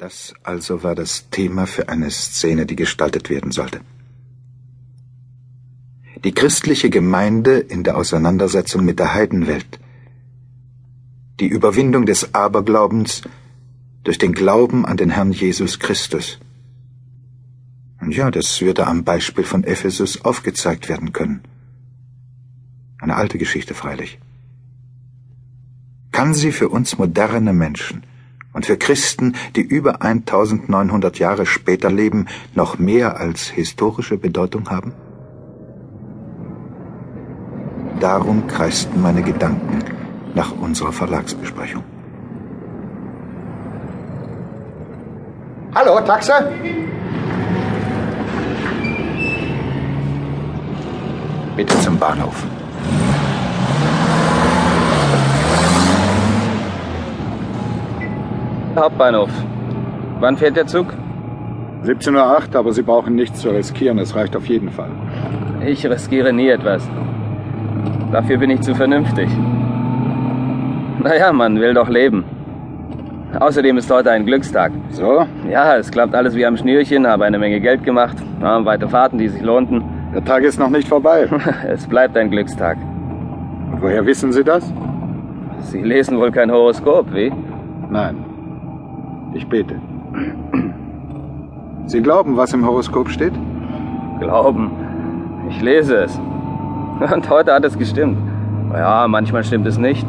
Das also war das Thema für eine Szene, die gestaltet werden sollte. Die christliche Gemeinde in der Auseinandersetzung mit der Heidenwelt. Die Überwindung des Aberglaubens durch den Glauben an den Herrn Jesus Christus. Und ja, das würde am Beispiel von Ephesus aufgezeigt werden können. Eine alte Geschichte freilich. Kann sie für uns moderne Menschen und für Christen, die über 1900 Jahre später leben, noch mehr als historische Bedeutung haben? Darum kreisten meine Gedanken nach unserer Verlagsbesprechung. Hallo, Taxe? Bitte zum Bahnhof. Hauptbahnhof. Wann fährt der Zug? 17.08 Uhr, aber Sie brauchen nichts zu riskieren. Es reicht auf jeden Fall. Ich riskiere nie etwas. Dafür bin ich zu vernünftig. Naja, man will doch leben. Außerdem ist heute ein Glückstag. So? Ja, es klappt alles wie am Schnürchen, habe eine Menge Geld gemacht, haben weite Fahrten, die sich lohnten. Der Tag ist noch nicht vorbei. Es bleibt ein Glückstag. Und woher wissen Sie das? Sie lesen wohl kein Horoskop, wie? Nein. Ich bete. Sie glauben, was im Horoskop steht? Glauben. Ich lese es. Und heute hat es gestimmt. Ja, manchmal stimmt es nicht.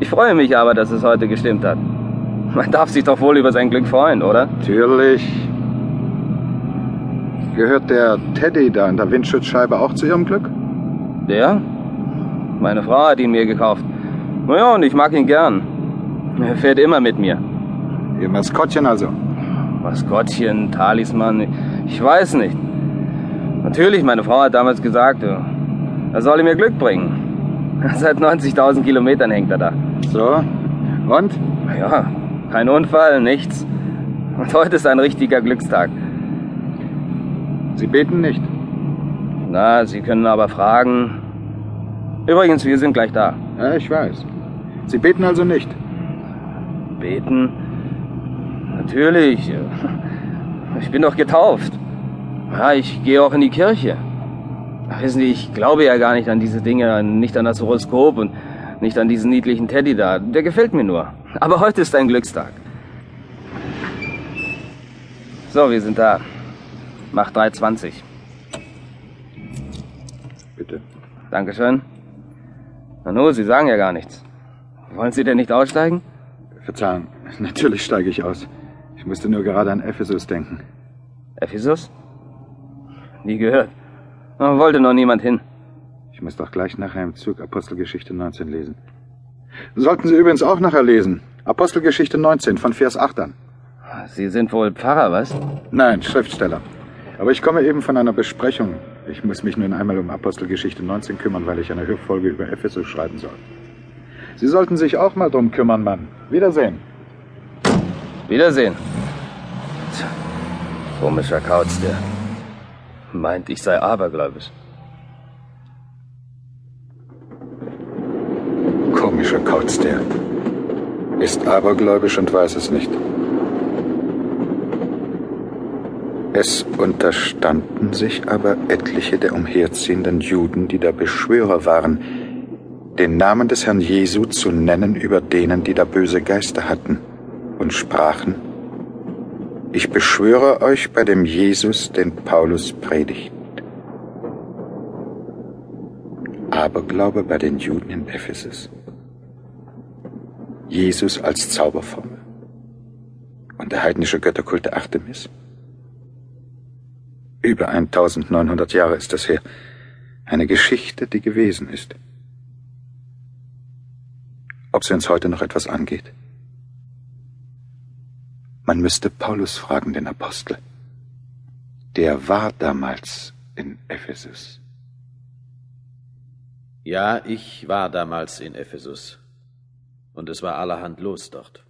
Ich freue mich aber, dass es heute gestimmt hat. Man darf sich doch wohl über sein Glück freuen, oder? Natürlich. Gehört der Teddy da in der Windschutzscheibe auch zu Ihrem Glück? Der? Meine Frau hat ihn mir gekauft. Naja, und ich mag ihn gern. Er fährt immer mit mir. Ihr Maskottchen also? Maskottchen, Talisman, ich weiß nicht. Natürlich, meine Frau hat damals gesagt, er solle mir Glück bringen. Seit 90.000 Kilometern hängt er da. So? Und? Ja, kein Unfall, nichts. Und heute ist ein richtiger Glückstag. Sie beten nicht? Na, Sie können aber fragen. Übrigens, wir sind gleich da. Ja, ich weiß. Sie beten also nicht? Beten? Natürlich. Ich bin doch getauft. Ja, ich gehe auch in die Kirche. Wissen Sie, ich glaube ja gar nicht an diese Dinge, nicht an das Horoskop und nicht an diesen niedlichen Teddy da. Der gefällt mir nur. Aber heute ist ein Glückstag. So, wir sind da. Mach 3,20. Bitte. Dankeschön. Nanu, Sie sagen ja gar nichts. Wollen Sie denn nicht aussteigen? Verzeihen, natürlich steige ich aus. Ich musste nur gerade an Ephesus denken. Ephesus? Nie gehört. Oh, wollte noch niemand hin. Ich muss doch gleich nachher im Zug Apostelgeschichte 19 lesen. Sollten Sie übrigens auch nachher lesen. Apostelgeschichte 19 von Vers 8 an. Sie sind wohl Pfarrer, was? Nein, Schriftsteller. Aber ich komme eben von einer Besprechung. Ich muss mich nun einmal um Apostelgeschichte 19 kümmern, weil ich eine Hörfolge über Ephesus schreiben soll. Sie sollten sich auch mal drum kümmern, Mann. Wiedersehen. Wiedersehen. Komischer Kauz, der meint, ich sei abergläubisch. Komischer Kauz, der ist abergläubisch und weiß es nicht. Es unterstanden sich aber etliche der umherziehenden Juden, die da Beschwörer waren, den Namen des Herrn Jesu zu nennen über denen, die da böse Geister hatten, und sprachen, ich beschwöre euch bei dem Jesus, den Paulus predigt. Aberglaube bei den Juden in Ephesus. Jesus als Zauberformel. Und der heidnische Götterkult der Artemis. Über 1900 Jahre ist das her. Eine Geschichte, die gewesen ist. Ob sie uns heute noch etwas angeht? Man müsste Paulus fragen, den Apostel. Der war damals in Ephesus. Ja, ich war damals in Ephesus. Und es war allerhand los dort.